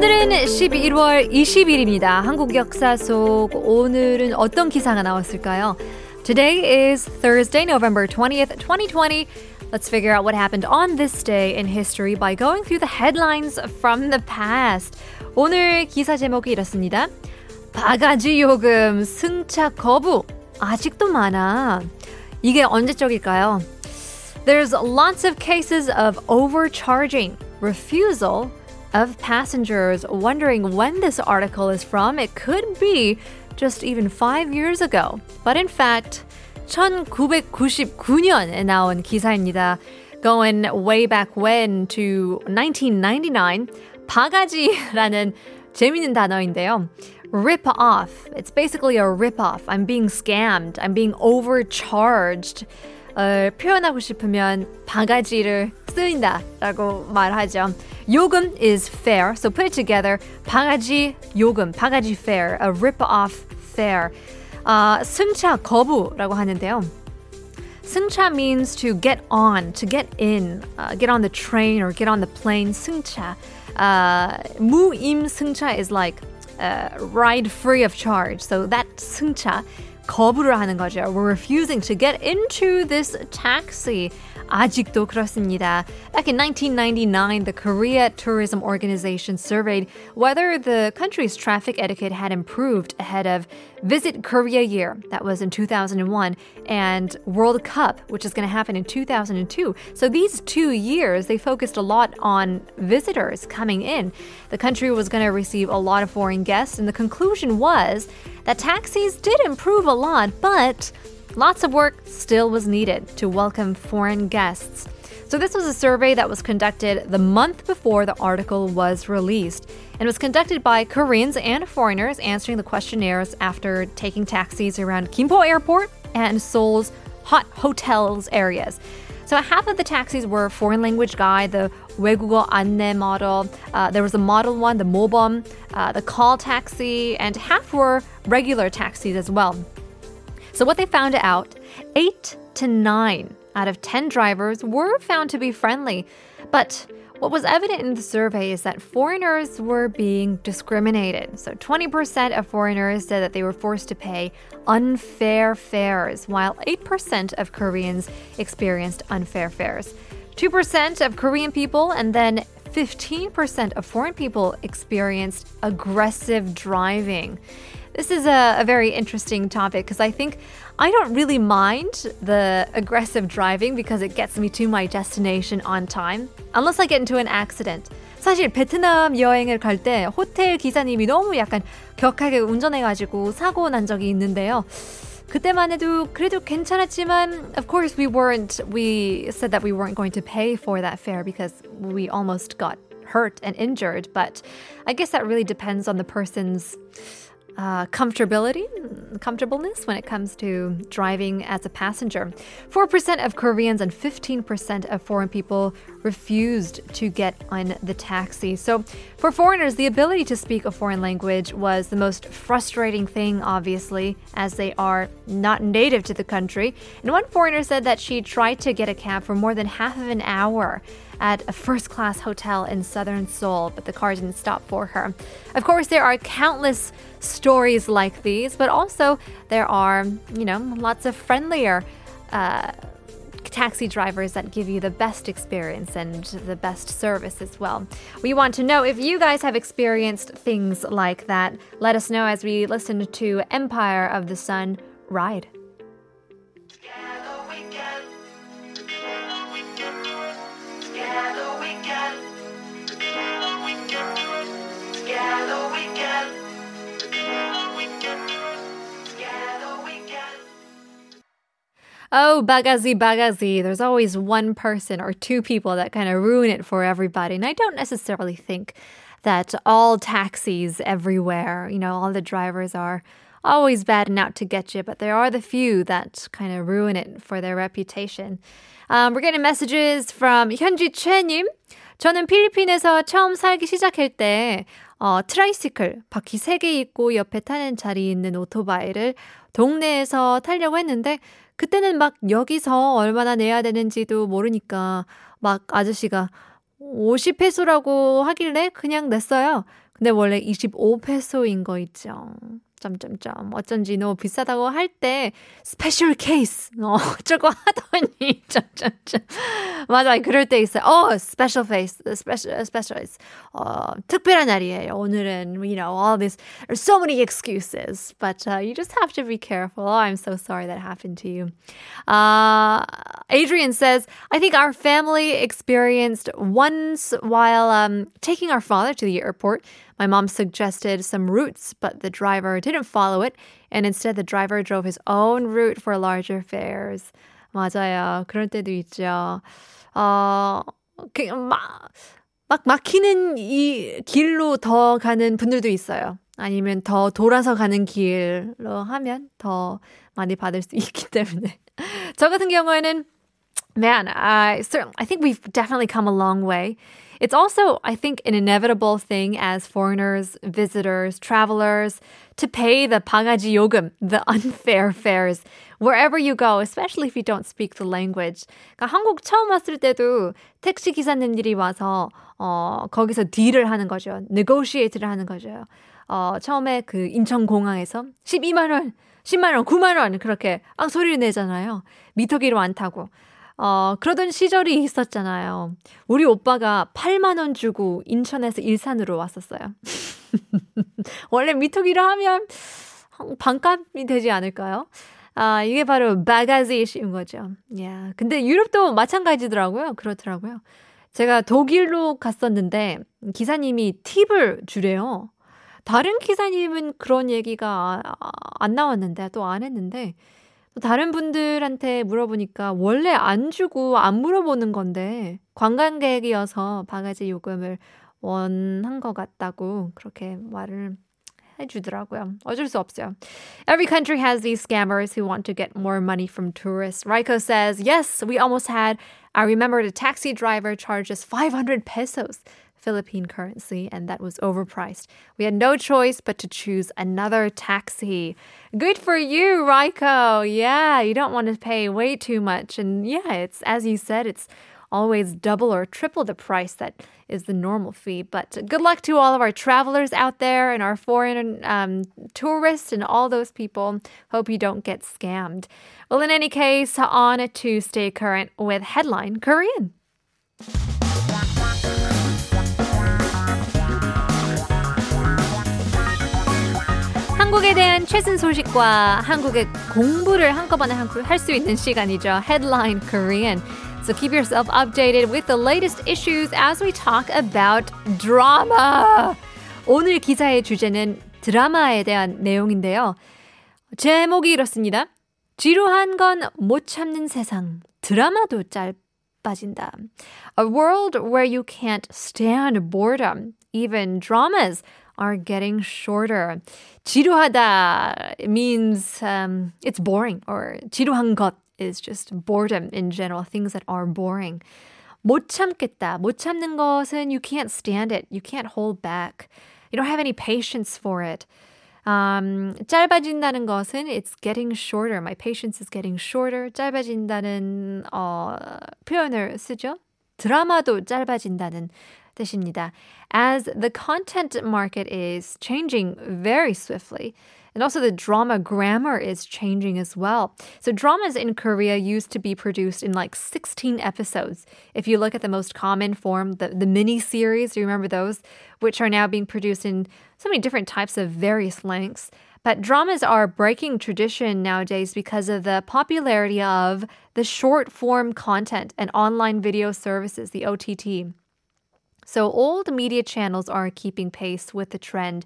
오늘은 11월 20일입니다. 한국 역사 속 오늘은 어떤 기사가 나왔을까요? Today is Thursday, November 20th, 2020. Let's figure out what happened on this day in history by going through the headlines from the past. 오늘 기사 제목이 이렇습니다. 바가지 요금 승차 거부 아직도 많아. 이게 언제적일까요? There's lots of cases of overcharging, refusal of passengers. Wondering when this article is from, it could be just even five years ago. But in fact, 1999년에 나온 기사입니다. Going way back when to 1999, 바가지라는 재밌는 단어인데요. Rip off. It's basically a rip off. I'm being scammed. I'm being overcharged. 어, 표현하고 싶으면 바가지를 쓰인다라고 말하죠. 요금 is fair, so put it together. 바가지 요금, 바가지 fare, a rip-off fare. 어, 승차 거부라고 하는데요. 승차 means to get on, to get in, uh, get on the train or get on the plane. 승차. Uh, 무임 승차 is like uh, ride free of charge. So that 승차 거부를 하는 거죠. We're refusing to get into this taxi. 아직도 그렇습니다. Back in 1999, the Korea Tourism Organization surveyed whether the country's traffic etiquette had improved ahead of Visit Korea Year, that was in 2001, and World Cup, which is going to happen in 2002. So these two years, they focused a lot on visitors coming in. The country was going to receive a lot of foreign guests, and the conclusion was that taxis did improve a lot, but Lots of work still was needed to welcome foreign guests. So, this was a survey that was conducted the month before the article was released and was conducted by Koreans and foreigners answering the questionnaires after taking taxis around Gimpo Airport and Seoul's hot hotels areas. So, half of the taxis were foreign language guide, the 외국어 안내 model. Uh, there was a model one, the Mobom, uh, the call taxi, and half were regular taxis as well. So, what they found out eight to nine out of 10 drivers were found to be friendly. But what was evident in the survey is that foreigners were being discriminated. So 20% of foreigners said that they were forced to pay unfair fares, while 8% of Koreans experienced unfair fares. 2% of Korean people and then 15% of foreign people experienced aggressive driving. This is a, a very interesting topic because I think I don't really mind the aggressive driving because it gets me to my destination on time, unless I get into an accident. 사실 베트남 여행을 갈 때 호텔 기사님이 너무 약간 격하게 운전해가지고 사고 난 적이 있는데요. 그때만 해도 그래도 괜찮았지만 of course we weren't we said that we weren't going to pay for that fare because we almost got hurt and injured but I guess that really depends on the person's uh, comfortability, comfortableness when it comes to driving as a passenger. 4% of Koreans and 15% of foreign people refused to get on the taxi. So, for foreigners, the ability to speak a foreign language was the most frustrating thing, obviously, as they are not native to the country. And one foreigner said that she tried to get a cab for more than half of an hour at a first class hotel in southern Seoul, but the car didn't stop for her. Of course, there are countless stories like these, but also there are, you know, lots of friendlier. Uh, taxi drivers that give you the best experience and the best service as well. We want to know if you guys have experienced things like that. Let us know as we listen to Empire of the Sun Ride. Oh, bagazi, bagazi. There's always one person or two people that kind of ruin it for everybody. And I don't necessarily think that all taxis everywhere, you know, all the drivers are always bad and out to get you, but there are the few that kind of ruin it for their reputation. Um, we're getting messages from 현지 최님. 저는 필리핀에서 처음 살기 시작할 때 어, 트라이시클 바퀴 3개 있고 옆에 타는 자리 있는 오토바이를 동네에서 타려고 했는데 그때는 막 여기서 얼마나 내야 되는지도 모르니까 막 아저씨가 50페소라고 하길래 그냥 냈어요. 근데 원래 25페소인 거 있죠. 점점점 어쩐지 너무 비싸다고 할 때 스페셜 케이스 어 저거 하더니 점점점 맞아 그럴 때 있어요. 어 스페셜 페이스 스페셜 스페셜 어 특별한 날이에요. 오늘은 you know all this there's so many excuses but uh, you just have to be careful. Oh, I'm so sorry that happened to you. Uh, Adrian says I think our family experienced once while um, taking our father to the airport. My mom suggested some routes, but the driver didn't follow it, and instead the driver drove his own route for larger fares. 맞아요. 그럴 때도 있죠. 어, 그, 막, 막 막히는 이 길로 더 가는 분들도 있어요. 아니면 더 돌아서 가는 길로 하면 더 많이 받을 수 있기 때문에. 저 같은 경우에는 man, I, I think we've definitely come a long way. It's also, I think, an inevitable thing as foreigners, visitors, travelers to pay the 바가지 요금, the unfair fares, wherever you go, especially if you don't speak the language. 그러니까 한국 처음 왔을 때도 택시 기사님들이 와서 어, 거기서 딜을 하는 거죠. negotiate를 하는 거죠. 어, 처음에 그 인천공항에서 12만 원, 10만 원, 9만 원 그렇게 아 소리를 내잖아요. 미터기로 안 타고. 어, 그러던 시절이 있었잖아요. 우리 오빠가 8만원 주고 인천에서 일산으로 왔었어요. 원래 미터기로 하면 반값이 되지 않을까요? 아, 이게 바로 바가지인 거죠. 야, 근데 유럽도 마찬가지더라고요. 그렇더라고요. 제가 독일로 갔었는데 기사님이 팁을 주래요. 다른 기사님은 그런 얘기가 안 나왔는데 또 안 했는데 다른 분들한테 물어보니까 원래 안 주고 안 물어보는 건데 관광객이어서 바가지 요금을 원한 것 같다고 그렇게 말을 해주더라고요. 어쩔 수 없어요. Every country has these scammers who want to get more money from tourists. Raiko says, yes, we almost had, I remember the taxi driver charged us 500 pesos Philippine currency, and that was overpriced. We had no choice but to choose another taxi. Good for you, Raiko. Yeah, you don't want to pay way too much. And yeah, it's as you said, it's always double or triple the price that is the normal fee. But good luck to all of our travelers out there and our foreign um, tourists and all those people. Hope you don't get scammed. Well, in any case, on to stay current with Headline Korean. 한국에 대한 최신 소식과 한국의 공부를 한꺼번에 할 수 있는 시간이죠. Headline Korean. So keep yourself updated with the latest issues as we talk about drama. 오늘 기사의 주제는 드라마에 대한 내용인데요. 제목이 이렇습니다. 지루한 건 못 참는 세상. 드라마도 짧아진다. A world where you can't stand boredom. Even dramas are getting shorter. 지루하다 means um, it's boring, or 지루한 것 is just boredom in general, things that are boring. 못 참겠다. 못 참는 것은 you can't stand it. You can't hold back. You don't have any patience for it. Um, 짧아진다는 것은 it's getting shorter. My patience is getting shorter. 짧아진다는 어, 표현을 쓰죠. 드라마도 짧아진다는 뜻입니다. As the content market is changing very swiftly, and also the drama grammar is changing as well. So dramas in Korea used to be produced in like 16 episodes. If you look at the most common form, the, the mini series, you remember those, which are now being produced in so many different types of various lengths. But dramas are breaking tradition nowadays because of the popularity of the short form content and online video services, the OTT. So old media channels are keeping pace with the trend.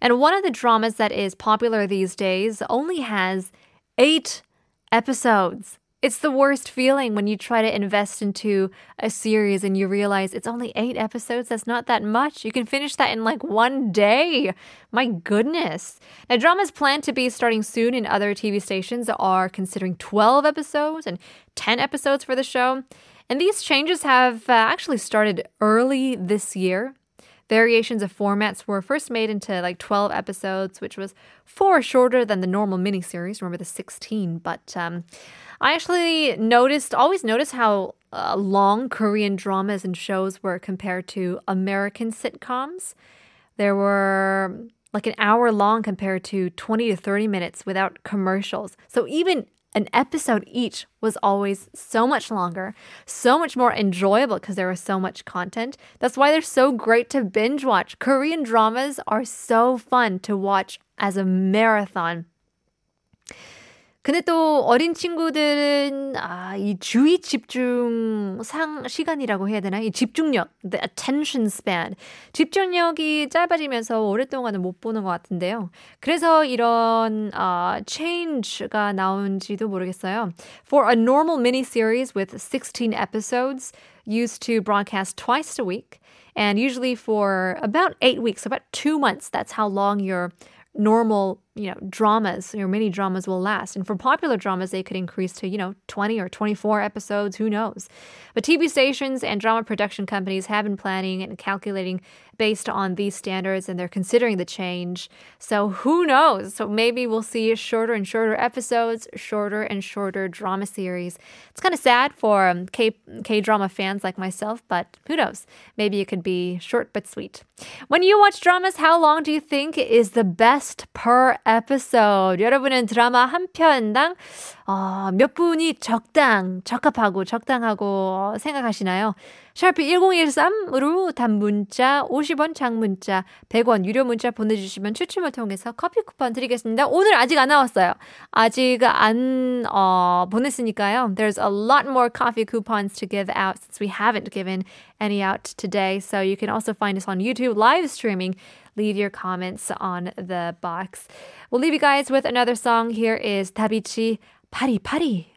And one of the dramas that is popular these days only has eight episodes. It's the worst feeling when you try to invest into a series and you realize it's only eight episodes. That's not that much. You can finish that in like one day. My goodness. Now, dramas planned to be starting soon in other TV stations are considering 12 episodes and 10 episodes for the show. And these changes have uh, actually started early this year. Variations of formats were first made into like 12 episodes, which was four shorter than the normal miniseries. Remember the 16, but um, I actually noticed, always noticed how uh, long Korean dramas and shows were compared to American sitcoms. There were like an hour long compared to 20 to 30 minutes without commercials. So even an episode each was always so much longer, so much more enjoyable because there was so much content. That's why they're so great to binge watch. Korean dramas are so fun to watch as a marathon. 근데 또 어린 친구들은 아, 이 주의 집중 상 시간이라고 해야 되나? 이 집중력, the attention span. 집중력이 짧아지면서 오랫동안은 못 보는 것 같은데요. 그래서 이런 어, change가 나온지도 모르겠어요. For a normal mini series with 16 episodes used to broadcast twice a week and usually for about 8 weeks, about 2 months, that's how long your normal you know, dramas, your mini dramas will last. And for popular dramas, they could increase to, you know, 20 or 24 episodes, who knows. But TV stations and drama production companies have been planning and calculating based on these standards, and they're considering the change. So who knows? So maybe we'll see shorter and shorter episodes, shorter and shorter drama series. It's kind of sad for um, K K drama fans like myself, but who knows? Maybe it could be short but sweet. When you watch dramas, how long do you think is the best per episode. 여러분은 드라마 한 편당 어, 몇 분이 적당, 적합하고 적당하고 생각하시나요? 샤피 1013으로 단문자 50원, 장문자 100원 유료 문자 보내주시면 추첨을 통해서 커피 쿠폰 드리겠습니다. 오늘 아직 안 나왔어요. 아직 안 어, 보냈으니까요. There's a lot more coffee coupons to give out since we haven't given any out today. So you can also find us on YouTube live streaming leave your comments on the box. We'll leave you guys with another song. Here is Tabichi 파리, 파리.